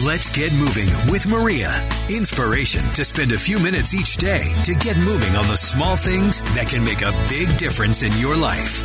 Let's get moving with Maria. Inspiration to spend a few minutes each day to get moving on the small things that can make a big difference in your life.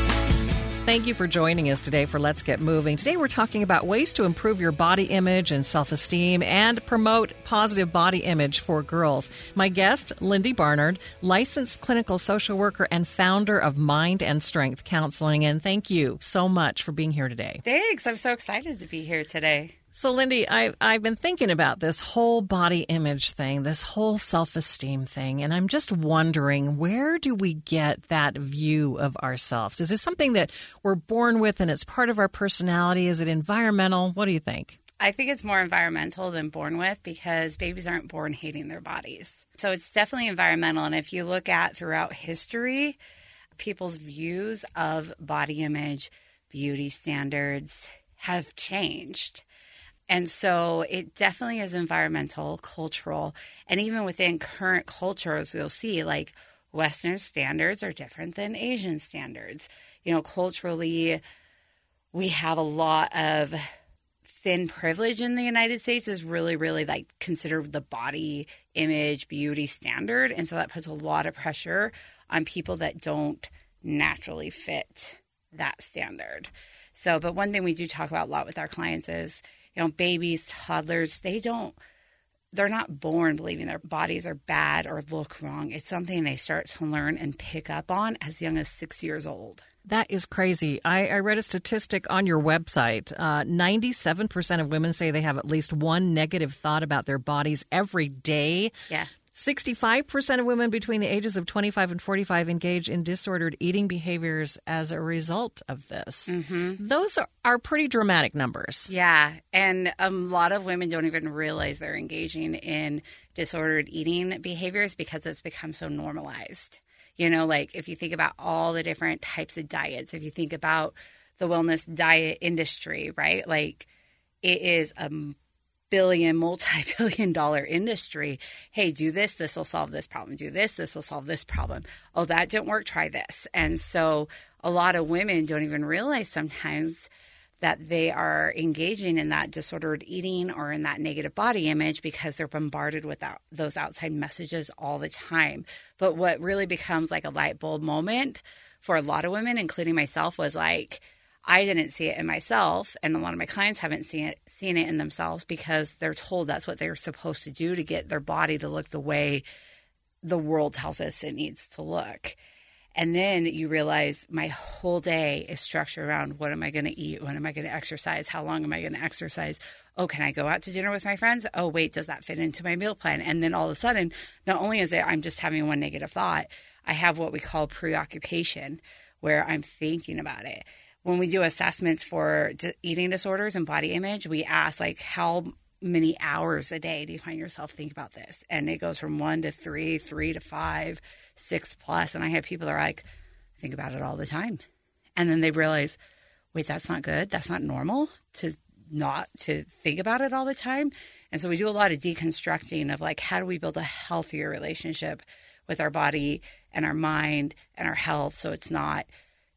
Thank you for joining us today for Let's Get Moving. Today we're talking about ways to improve your body image and self esteem and promote positive body image for girls. My guest, Lyndy Barnard, licensed clinical social worker and founder of Mind and Strength Counseling. And thank you so much for being here today. Thanks. I'm so excited to be here today. So, Lyndy, I, I've been thinking about this whole body image thing, this whole self esteem thing, and I'm just wondering where do we get that view of ourselves? Is this something that we're born with and it's part of our personality? Is it environmental? What do you think? I think it's more environmental than born with because babies aren't born hating their bodies. So it's definitely environmental. And if you look at throughout history, people's views of body image, beauty standards have changed. And so it definitely is environmental, cultural, and even within current cultures, you'll see like Western standards are different than Asian standards. You know, culturally, we have a lot of thin privilege in the United States is really, really like considered the body image, beauty standard. And so that puts a lot of pressure on people that don't naturally fit that standard. So, but one thing we do talk about a lot with our clients is you know, babies, toddlers, they don't they're not born believing their bodies are bad or look wrong. It's something they start to learn and pick up on as young as six years old. That is crazy. I, I read a statistic on your website. Uh, 97% of women say they have at least one negative thought about their bodies every day. Yeah. 65% of women between the ages of 25 and 45 engage in disordered eating behaviors as a result of this. Mm-hmm. Those are, are, pretty dramatic numbers. Yeah. And a lot of women don't even realize they're engaging in disordered eating behaviors because it's become so normalized. You know, like if you think about all the different types of diets, if you think about the wellness diet industry, right? Like it is a billion, multi billion dollar industry. Hey, do this. This will solve this problem. Do this. This will solve this problem. Oh, that didn't work. Try this. And so a lot of women don't even realize sometimes that they are engaging in that disordered eating or in that negative body image because they're bombarded with that, those outside messages all the time. But what really becomes like a light bulb moment for a lot of women, including myself, was like, I didn't see it in myself, and a lot of my clients haven't seen it seen it in themselves because they're told that's what they're supposed to do to get their body to look the way the world tells us it needs to look. And then you realize my whole day is structured around what am I going to eat? When am I going to exercise? How long am I going to exercise? Oh, can I go out to dinner with my friends? Oh, wait, does that fit into my meal plan? And then all of a sudden, not only is it I'm just having one negative thought, I have what we call preoccupation, where I'm thinking about it when we do assessments for eating disorders and body image, we ask like how many hours a day do you find yourself think about this? And it goes from one to three, three to five, six plus. And I have people that are like, think about it all the time. And then they realize, wait, that's not good. That's not normal to not to think about it all the time. And so we do a lot of deconstructing of like, how do we build a healthier relationship with our body and our mind and our health so it's not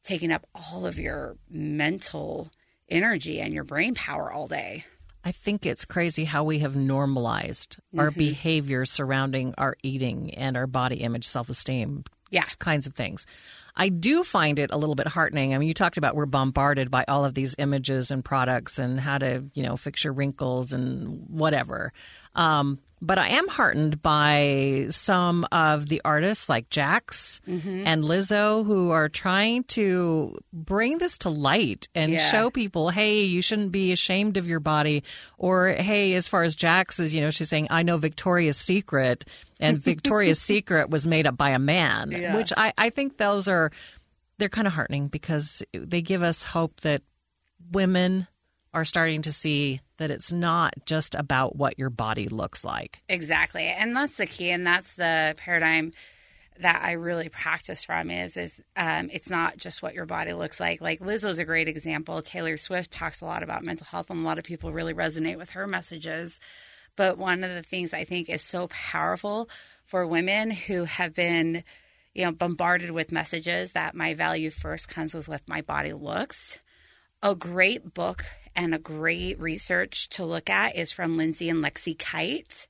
taking up all of your mental energy and your brain power all day. I think it's crazy how we have normalized mm-hmm. our behavior surrounding our eating and our body image, self esteem, yeah. kinds of things. I do find it a little bit heartening. I mean, you talked about we're bombarded by all of these images and products and how to, you know, fix your wrinkles and whatever. Um, but I am heartened by some of the artists like Jax mm-hmm. and Lizzo who are trying to bring this to light and yeah. show people, hey, you shouldn't be ashamed of your body. Or, hey, as far as Jax is, you know, she's saying, I know Victoria's Secret, and Victoria's Secret was made up by a man, yeah. which I, I think those are, they're kind of heartening because they give us hope that women are starting to see that it's not just about what your body looks like. Exactly. And that's the key and that's the paradigm that I really practice from is is um, it's not just what your body looks like. Like Lizzo's a great example. Taylor Swift talks a lot about mental health, and a lot of people really resonate with her messages. But one of the things I think is so powerful for women who have been, you know, bombarded with messages that my value first comes with what my body looks a great book and a great research to look at is from Lindsay and Lexie Kite.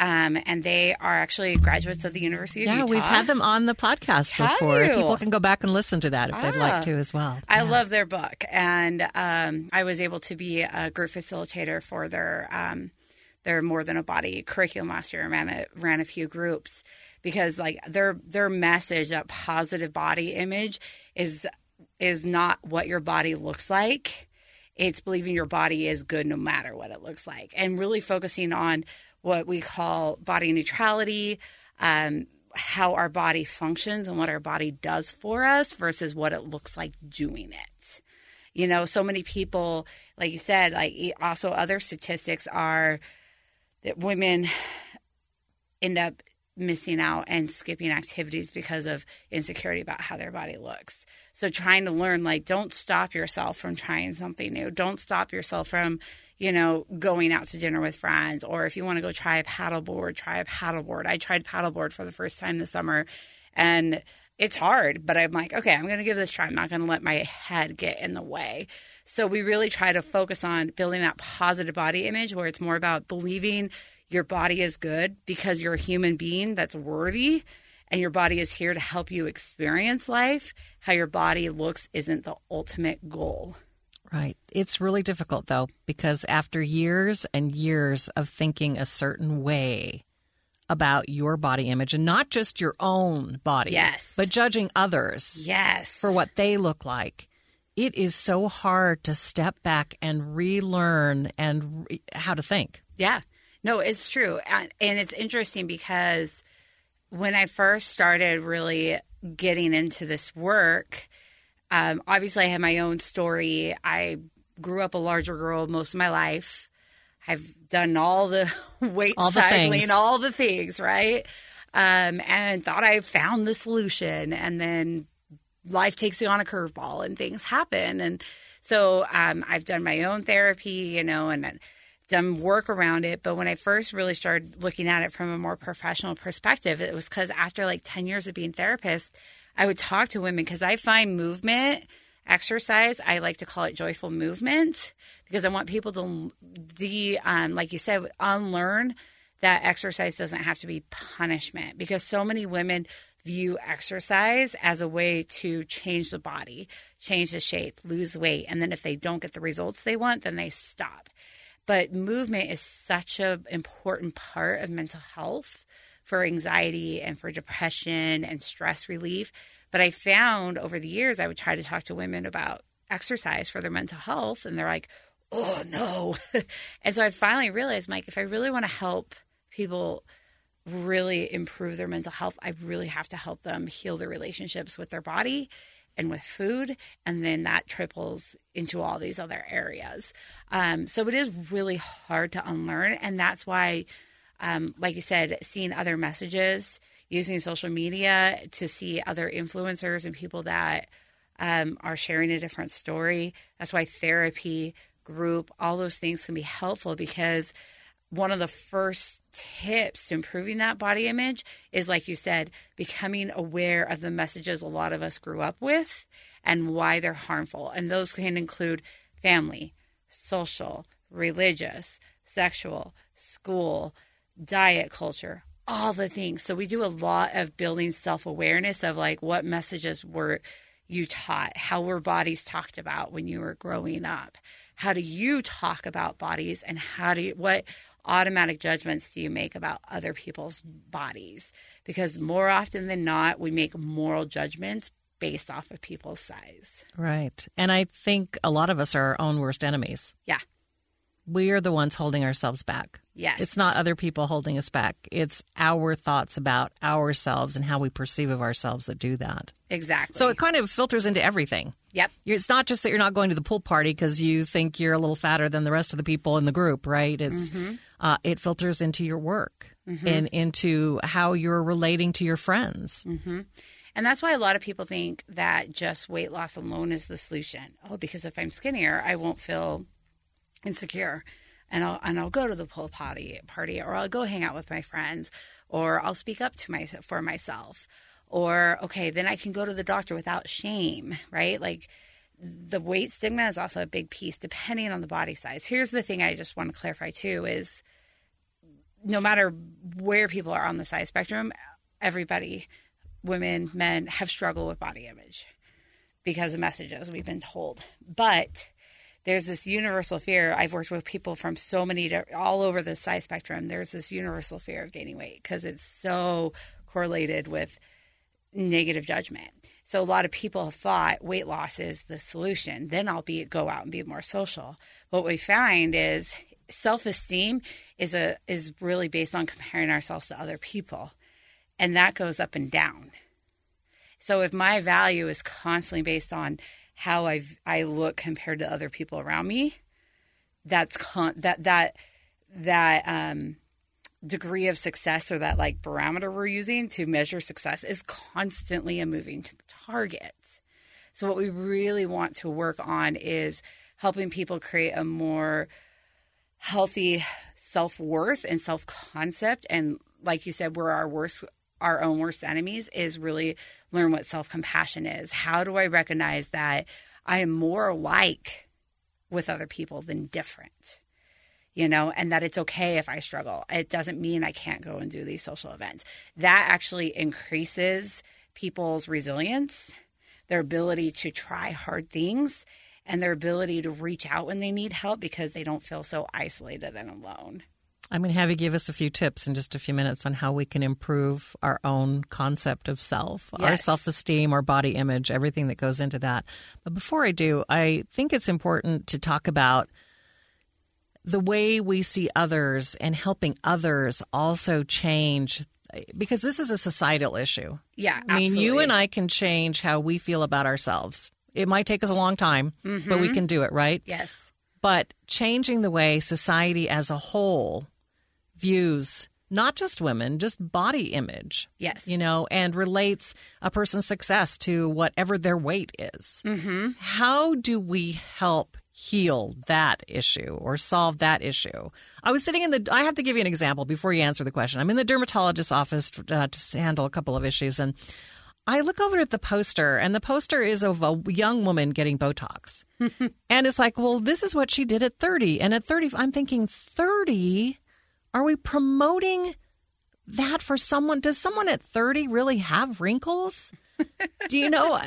Um, and they are actually graduates of the University of yeah, Utah. we've had them on the podcast before. People can go back and listen to that if they'd like Ah. to as well. I love their book, and um, I was able to be a group facilitator for their um, their more than a body curriculum last year. Ran a, ran a few groups because like their their message that positive body image is is not what your body looks like. It's believing your body is good no matter what it looks like, and really focusing on what we call body neutrality. Um, how our body functions and what our body does for us versus what it looks like doing it. You know, so many people, like you said, like also other statistics are that women end up missing out and skipping activities because of insecurity about how their body looks. So trying to learn like don't stop yourself from trying something new. Don't stop yourself from, you know, going out to dinner with friends or if you want to go try a paddleboard, try a paddleboard. I tried paddleboard for the first time this summer and it's hard, but I'm like, okay, I'm going to give this a try. I'm not going to let my head get in the way. So we really try to focus on building that positive body image where it's more about believing your body is good because you're a human being that's worthy and your body is here to help you experience life. How your body looks isn't the ultimate goal. Right. It's really difficult though, because after years and years of thinking a certain way about your body image and not just your own body, Yes. but judging others Yes. for what they look like, it is so hard to step back and relearn and re- how to think. Yeah. No, it's true. And, and it's interesting because when I first started really getting into this work, um, obviously I had my own story. I grew up a larger girl most of my life. I've done all the weight All the cycling, things. all the things, right? Um, and thought I found the solution. And then life takes you on a curveball and things happen. And so um, I've done my own therapy, you know, and done work around it. But when I first really started looking at it from a more professional perspective, it was because after like 10 years of being therapist, I would talk to women because I find movement, exercise, I like to call it joyful movement because I want people to de, um, like you said, unlearn that exercise doesn't have to be punishment because so many women view exercise as a way to change the body, change the shape, lose weight. And then if they don't get the results they want, then they stop. But movement is such an important part of mental health for anxiety and for depression and stress relief. But I found over the years, I would try to talk to women about exercise for their mental health, and they're like, oh no. and so I finally realized, Mike, if I really want to help people really improve their mental health, I really have to help them heal their relationships with their body and with food. And then that triples into all these other areas. Um, so it is really hard to unlearn. And that's why, um, like you said, seeing other messages, using social media to see other influencers and people that um, are sharing a different story. That's why therapy, group, all those things can be helpful because one of the first tips to improving that body image is, like you said, becoming aware of the messages a lot of us grew up with and why they're harmful. And those can include family, social, religious, sexual, school, diet culture, all the things. So we do a lot of building self awareness of like what messages were you taught, how were bodies talked about when you were growing up? How do you talk about bodies and how do you, what automatic judgments do you make about other people's bodies? Because more often than not, we make moral judgments based off of people's size. Right. And I think a lot of us are our own worst enemies. Yeah. We are the ones holding ourselves back. Yes. It's not other people holding us back. It's our thoughts about ourselves and how we perceive of ourselves that do that. Exactly. So it kind of filters into everything. Yep. You're- It's not just that you're not going to the pool party because you think you're a little fatter than the rest of the people in the group, right? It's mm-hmm. uh, it filters into your work mm-hmm. and into how you're relating to your friends. Mm-hmm. And that's why a lot of people think that just weight loss alone is the solution. Oh, because if I'm skinnier, I won't feel insecure. And I'll and I'll go to the pool party party or I'll go hang out with my friends or I'll speak up to my for myself. Or okay, then I can go to the doctor without shame, right? Like the weight stigma is also a big piece depending on the body size. Here's the thing I just want to clarify too is no matter where people are on the size spectrum, everybody, women, men, have struggled with body image because of messages we've been told. But there's this universal fear. I've worked with people from so many, to, all over the size spectrum. There's this universal fear of gaining weight because it's so correlated with negative judgment. So a lot of people thought weight loss is the solution. Then I'll be go out and be more social. What we find is self-esteem is a is really based on comparing ourselves to other people. And that goes up and down. So if my value is constantly based on how I I look compared to other people around me, that's con- that that that um degree of success or that like barometer we're using to measure success is constantly a moving target. So, what we really want to work on is helping people create a more healthy self worth and self concept. And, like you said, we're our worst, our own worst enemies is really learn what self compassion is. How do I recognize that I am more alike with other people than different? You know, and that it's okay if I struggle. It doesn't mean I can't go and do these social events. That actually increases people's resilience, their ability to try hard things, and their ability to reach out when they need help because they don't feel so isolated and alone. I'm going to have you give us a few tips in just a few minutes on how we can improve our own concept of self, yes. our self esteem, our body image, everything that goes into that. But before I do, I think it's important to talk about the way we see others and helping others also change because this is a societal issue. Yeah, I mean, you and I can change how we feel about ourselves. It might take us a long time, mm-hmm. but we mm-hmm. can do it, right? Yes. But changing the way society as a whole views not just women, just body image. Yes. You know, and relates a person's success to whatever their weight is. Mm-hmm. How do we help heal that issue or solve that issue. I was sitting in the, I have to give you an example before you answer the question. I'm in the dermatologist's office uh, to handle a couple of issues and I look over at the poster, and the poster is of a young woman getting Botox. and it's like, well, this is what she did at 30. And at 30, I'm thinking, 30? Are we promoting that for someone? Does someone at 30 really have wrinkles? Do you know?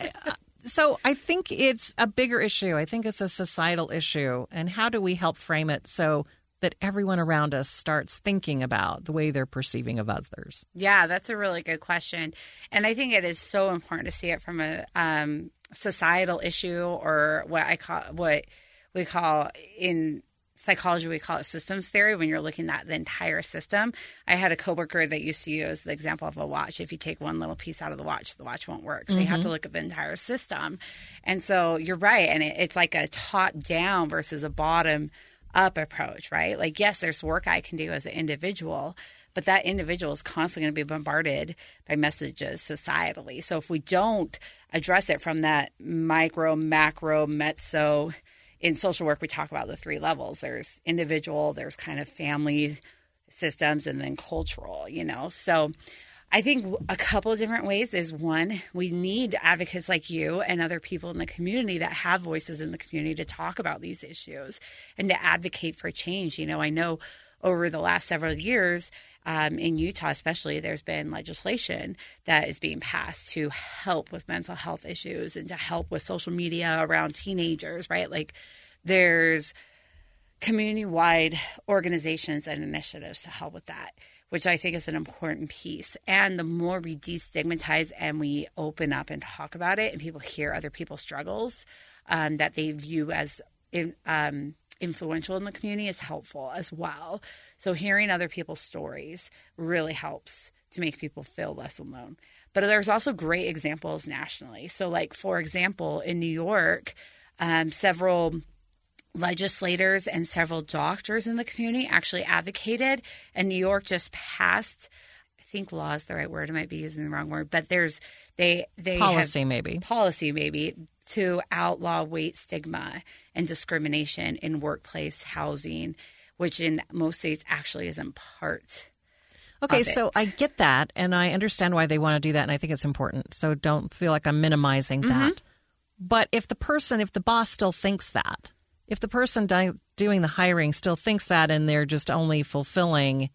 So I think it's a bigger issue. I think it's a societal issue. And how do we help frame it so that everyone around us starts thinking about the way they're perceiving of others? Yeah, that's a really good question. And I think it is so important to see it from a um, societal issue or what I call what we call in psychology we call it systems theory when you're looking at the entire system. I had a coworker that used to use the example of a watch. If you take one little piece out of the watch the watch won't work. So mm-hmm. you have to mm-hmm. look at the entire system. And so you're right and it, it's like a top down versus a bottom up approach right? Like yes there's work i can do as an individual but that individual is constantly going to be bombarded by messages societally. So if we don't address it from that micro macro mezzo in social work, we talk about the three levels there's individual, there's kind of family systems, and then cultural, you know. So I think a couple of different ways is one, we need advocates like you and other people in the community that have voices in the community to talk about these issues and to advocate for change. You know, I know over the last several years, um, in Utah, especially, there's been legislation that is being passed to help with mental health issues and to help with social media around teenagers, right? Like there's community wide organizations and initiatives to help with that, which I think is an important piece. And the more we destigmatize and we open up and talk about it, and people hear other people's struggles um, that they view as in, um, influential in the community is helpful as well. So hearing other people's stories really helps to make people feel less alone. But there's also great examples nationally. So, like for example, in New York, um, several legislators and several doctors in the community actually advocated, and New York just passed. I think law is the right word. I might be using the wrong word, but there's they they policy maybe policy maybe to outlaw weight stigma and discrimination in workplace housing, which in most states actually isn't part. Okay, so I get that, and I understand why they want to do that, and I think it's important. So don't feel like I'm minimizing mm-hmm. that. But if the person, if the boss still thinks that, if the person di- doing the hiring still thinks that and they're just only fulfilling,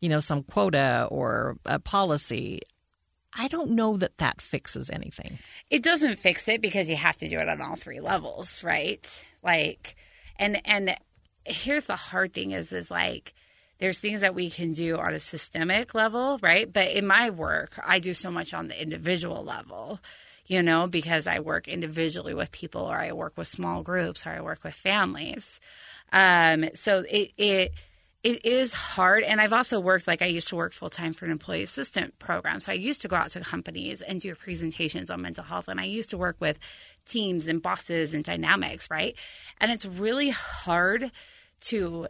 you know, some quota or a policy, I don't know that that fixes anything. It doesn't fix it because you have to do it on all three levels, right? Like, and and here's the hard thing is is like there's things that we can do on a systemic level, right? But in my work, I do so much on the individual level, you know, because I work individually with people or I work with small groups or I work with families. Um, so it, it it is hard. And I've also worked, like I used to work full time for an employee assistant program. So I used to go out to companies and do presentations on mental health. And I used to work with teams and bosses and dynamics, right? And it's really hard to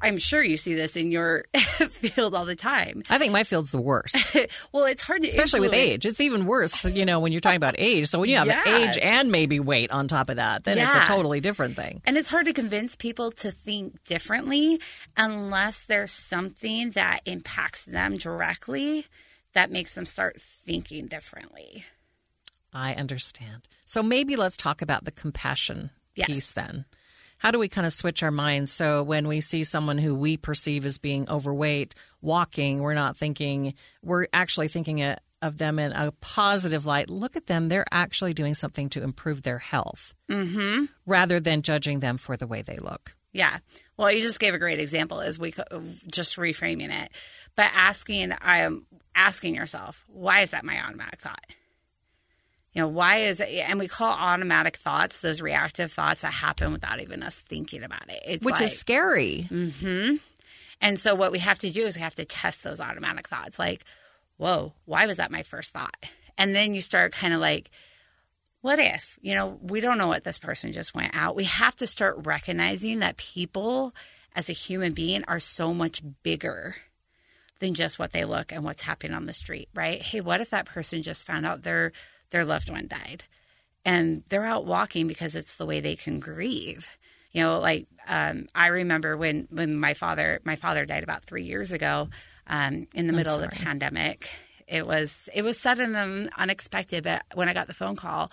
I'm sure you see this in your field all the time. I think my field's the worst. well, it's hard to especially influence. with age. It's even worse, you know, when you're talking about age. So when you have Yeah. age and maybe weight on top of that, then it's a totally different thing. And it's hard to convince people to think differently unless there's something that impacts them directly that makes them start thinking differently. I understand. So maybe let's talk about the compassion Yes. piece then. How do we kind of switch our minds so when we see someone who we perceive as being overweight walking, we're not thinking, we're actually thinking of them in a positive light. Look at them. They're actually doing something to improve their health mm-hmm. rather than judging them for the way they look. Yeah. Well, you just gave a great example as we just reframing it, but asking, um, asking yourself, why is that my automatic thought? You know, why is it? And we call automatic thoughts those reactive thoughts that happen without even us thinking about it. It's Which like, is scary. Mm-hmm. And so what we have to do is we have to test those automatic thoughts. Like, whoa, why was that my first thought? And then you start kind of like, what if? You know, we don't know what this person just went out. We have to start recognizing that people as a human being are so much bigger than just what they look and what's happening on the street, right? Hey, what if that person just found out their their loved one died? and they're out walking because it's the way they can grieve. You know, like um, I remember when when my father my father died about three years ago um, in the middle of the pandemic. It was it was sudden and unexpected, but when I got the phone call,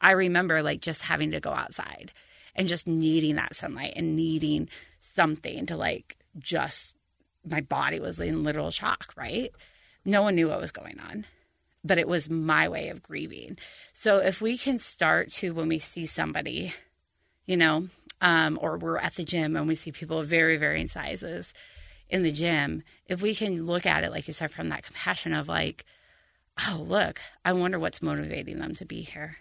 I remember like just having to go outside and just needing that sunlight and needing something to like just my body was in literal shock. Right? No one knew what was going on but it was my way of grieving. So if we can start to, when we see somebody, you know, um, or we're at the gym and we see people of very varying sizes in the gym, if we can look at it, like you said, from that compassion of like, oh, look, I wonder what's motivating them to be here.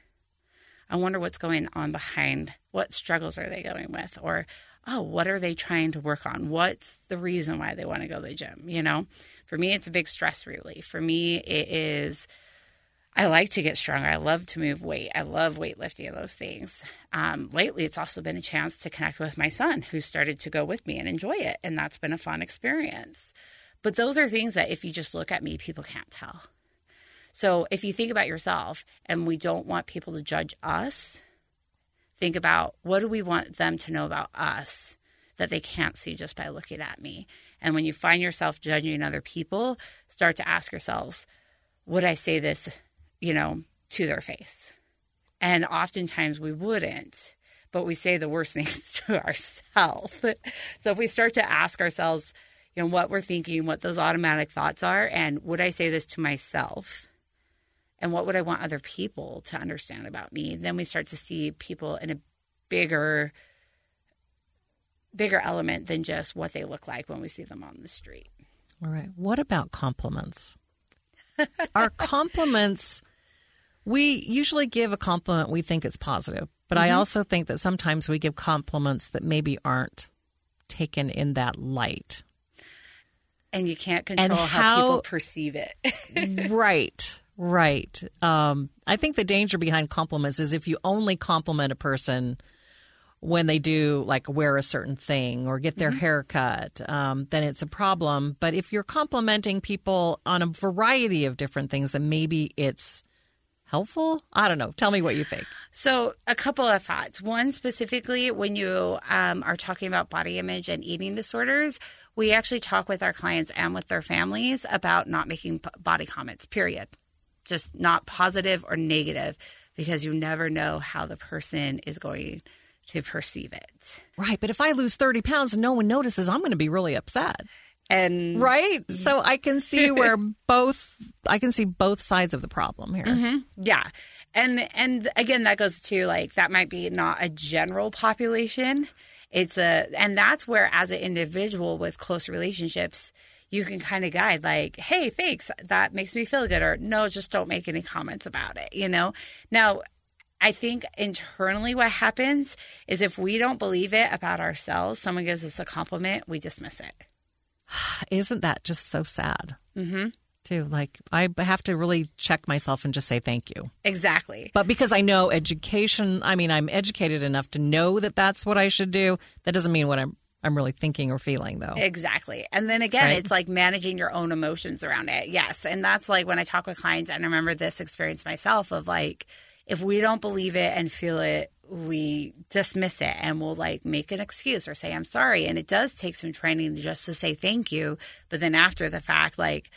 I wonder what's going on behind. What struggles are they going with? Or, oh, what are they trying to work on? What's the reason why they want to go to the gym? You know, for me, it's a big stress relief. For me, it is. I like to get stronger. I love to move weight. I love weightlifting and those things. Um, lately, it's also been a chance to connect with my son who started to go with me and enjoy it. And that's been a fun experience. But those are things that if you just look at me, people can't tell. So if you think about yourself and we don't want people to judge us, think about what do we want them to know about us that they can't see just by looking at me. And when you find yourself judging other people, start to ask yourselves, would I say this, you know, to their face? And oftentimes we wouldn't, but we say the worst things to ourselves. So if we start to ask ourselves, you know, what we're thinking, what those automatic thoughts are, and would I say this to myself? And what would I want other people to understand about me? Then we start to see people in a bigger bigger element than just what they look like when we see them on the street. All right. What about compliments? Are compliments, we usually give a compliment we think it's positive, but I mm-hmm. also think that sometimes we give compliments that maybe aren't taken in that light. And you can't control how, how- people perceive it. right. Right. Um, I think the danger behind compliments is if you only compliment a person when they do like wear a certain thing or get their hair cut, um, then it's a problem. But if you're complimenting people on a variety of different things, then maybe it's helpful. I don't know. Tell me what you think. So, a couple of thoughts. One, specifically, when you um, are talking about body image and eating disorders, we actually talk with our clients and with their families about not making body comments, period. Just not positive or negative, because you never know how the person is going to perceive it. Right. But if I lose 30 pounds and no one notices, I'm going to be really upset. And Right. So I can see where both, I can see both sides of the problem here. Mm-hmm. Yeah. And and again that goes to like that might be not a general population. It's a and that's where as an individual with close relationships you can kind of guide like, "Hey, thanks. That makes me feel good." Or, "No, just don't make any comments about it." You know? Now, I think internally what happens is if we don't believe it about ourselves, someone gives us a compliment, we dismiss it. Isn't that just so sad? Mm-hmm. Too. Like, I have to really check myself and just say thank you. Exactly. But because I know education, I mean, I'm educated enough to know that that's what I should do. That doesn't mean what I'm I'm really thinking or feeling, though. Exactly. And then again, Right. it's like managing your own emotions around it. Yes. And that's like when I talk with clients, and I remember this experience myself of like, if we don't believe it and feel it, we dismiss it and we'll like make an excuse or say, I'm sorry. And it does take some training just to say thank you. But then after the fact, like,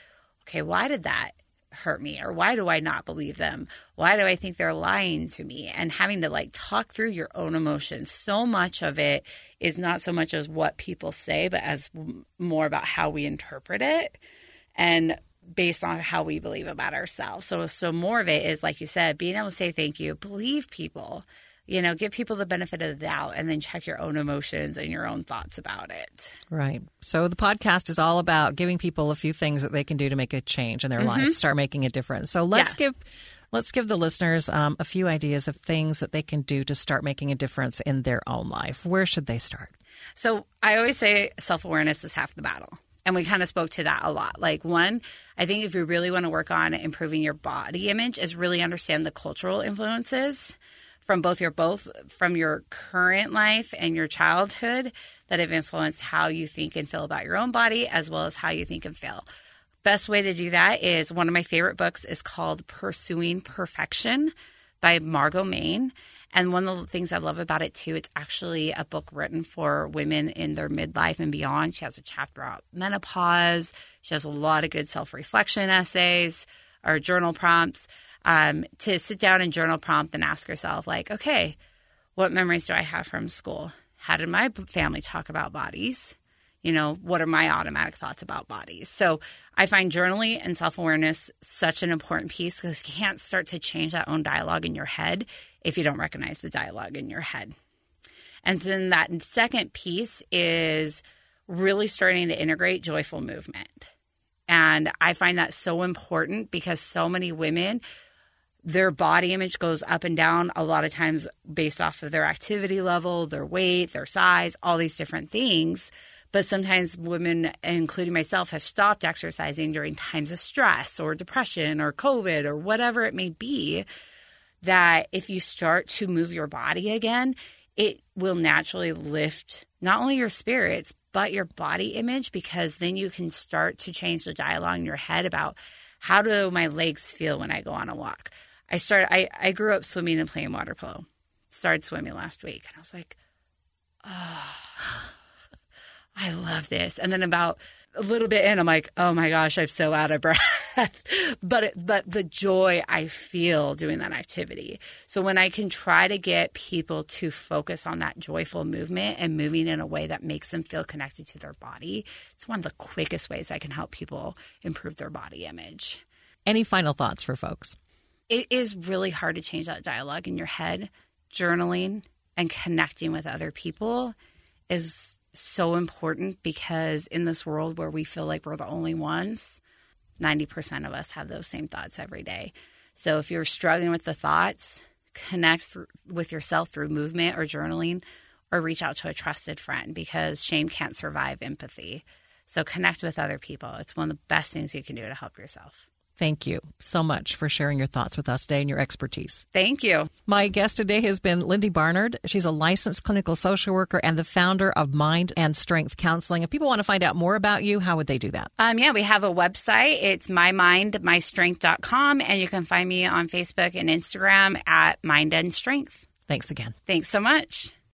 okay, why did that hurt me? Or why do I not believe them? Why do I think they're lying to me? And having to like talk through your own emotions. So much of it is not so much as what people say, but as more about how we interpret it and based on how we believe about ourselves. So, so more of it is, like you said, being able to say thank you, believe people. You know, give people the benefit of the doubt and then check your own emotions and your own thoughts about it. Right. So the podcast is all about giving people a few things that they can do to make a change in their life, start making a difference. So let's Yeah. give let's give the listeners um, a few ideas of things that they can do to start making a difference in their own life. Where should they start? So I always say self awareness is half the battle. And we kind of spoke to that a lot. Like, one, I think if you really want to work on improving your body image, is really understand the cultural influences from both your both from your current life and your childhood that have influenced how you think and feel about your own body as well as how you think and feel. Best way to do that is one of my favorite books is called Pursuing Perfection by Margo Maine. And one of the things I love about it too, it's actually a book written for women in their midlife and beyond. She has a chapter about menopause. She has a lot of good self reflection essays or journal prompts um, to sit down and journal prompt and ask yourself, like, okay, what memories do I have from school? How did my family talk about bodies? You know, what are my automatic thoughts about bodies? So I find journaling and self awareness such an important piece because you can't start to change that own dialogue in your head if you don't recognize the dialogue in your head. And then that second piece is really starting to integrate joyful movement. And I find that so important because so many women, their body image goes up and down a lot of times based off of their activity level, their weight, their size, all these different things. But sometimes women, including myself, have stopped exercising during times of stress or depression or COVID or whatever it may be. That if you start to move your body again, it will naturally lift not only your spirits, but your body image because then you can start to change the dialogue in your head about how do my legs feel when I go on a walk. I started I, I grew up swimming and playing water polo. Started swimming last week and I was like, oh, I love this. And then about a little bit in, I'm like, oh my gosh, I'm so out of breath. but it, but the joy I feel doing that activity. So when I can try to get people to focus on that joyful movement and moving in a way that makes them feel connected to their body, it's one of the quickest ways I can help people improve their body image. Any final thoughts for folks? It is really hard to change that dialogue in your head. Journaling and connecting with other people is so important because in this world where we feel like we're the only ones, 90% of us have those same thoughts every day. So if you're struggling with the thoughts, connect th- with yourself through movement or journaling or reach out to a trusted friend because shame can't survive empathy. So connect with other people. It's one of the best things you can do to help yourself. Thank you so much for sharing your thoughts with us today and your expertise. Thank you. My guest today has been Lyndy Barnard. She's a licensed clinical social worker and the founder of Mind and Strength Counseling. If people want to find out more about you, how would they do that? Um, yeah, we have a website. It's mymindmystrength.com, and you can find me on Facebook and Instagram at Mind and Strength. Thanks again. Thanks so much.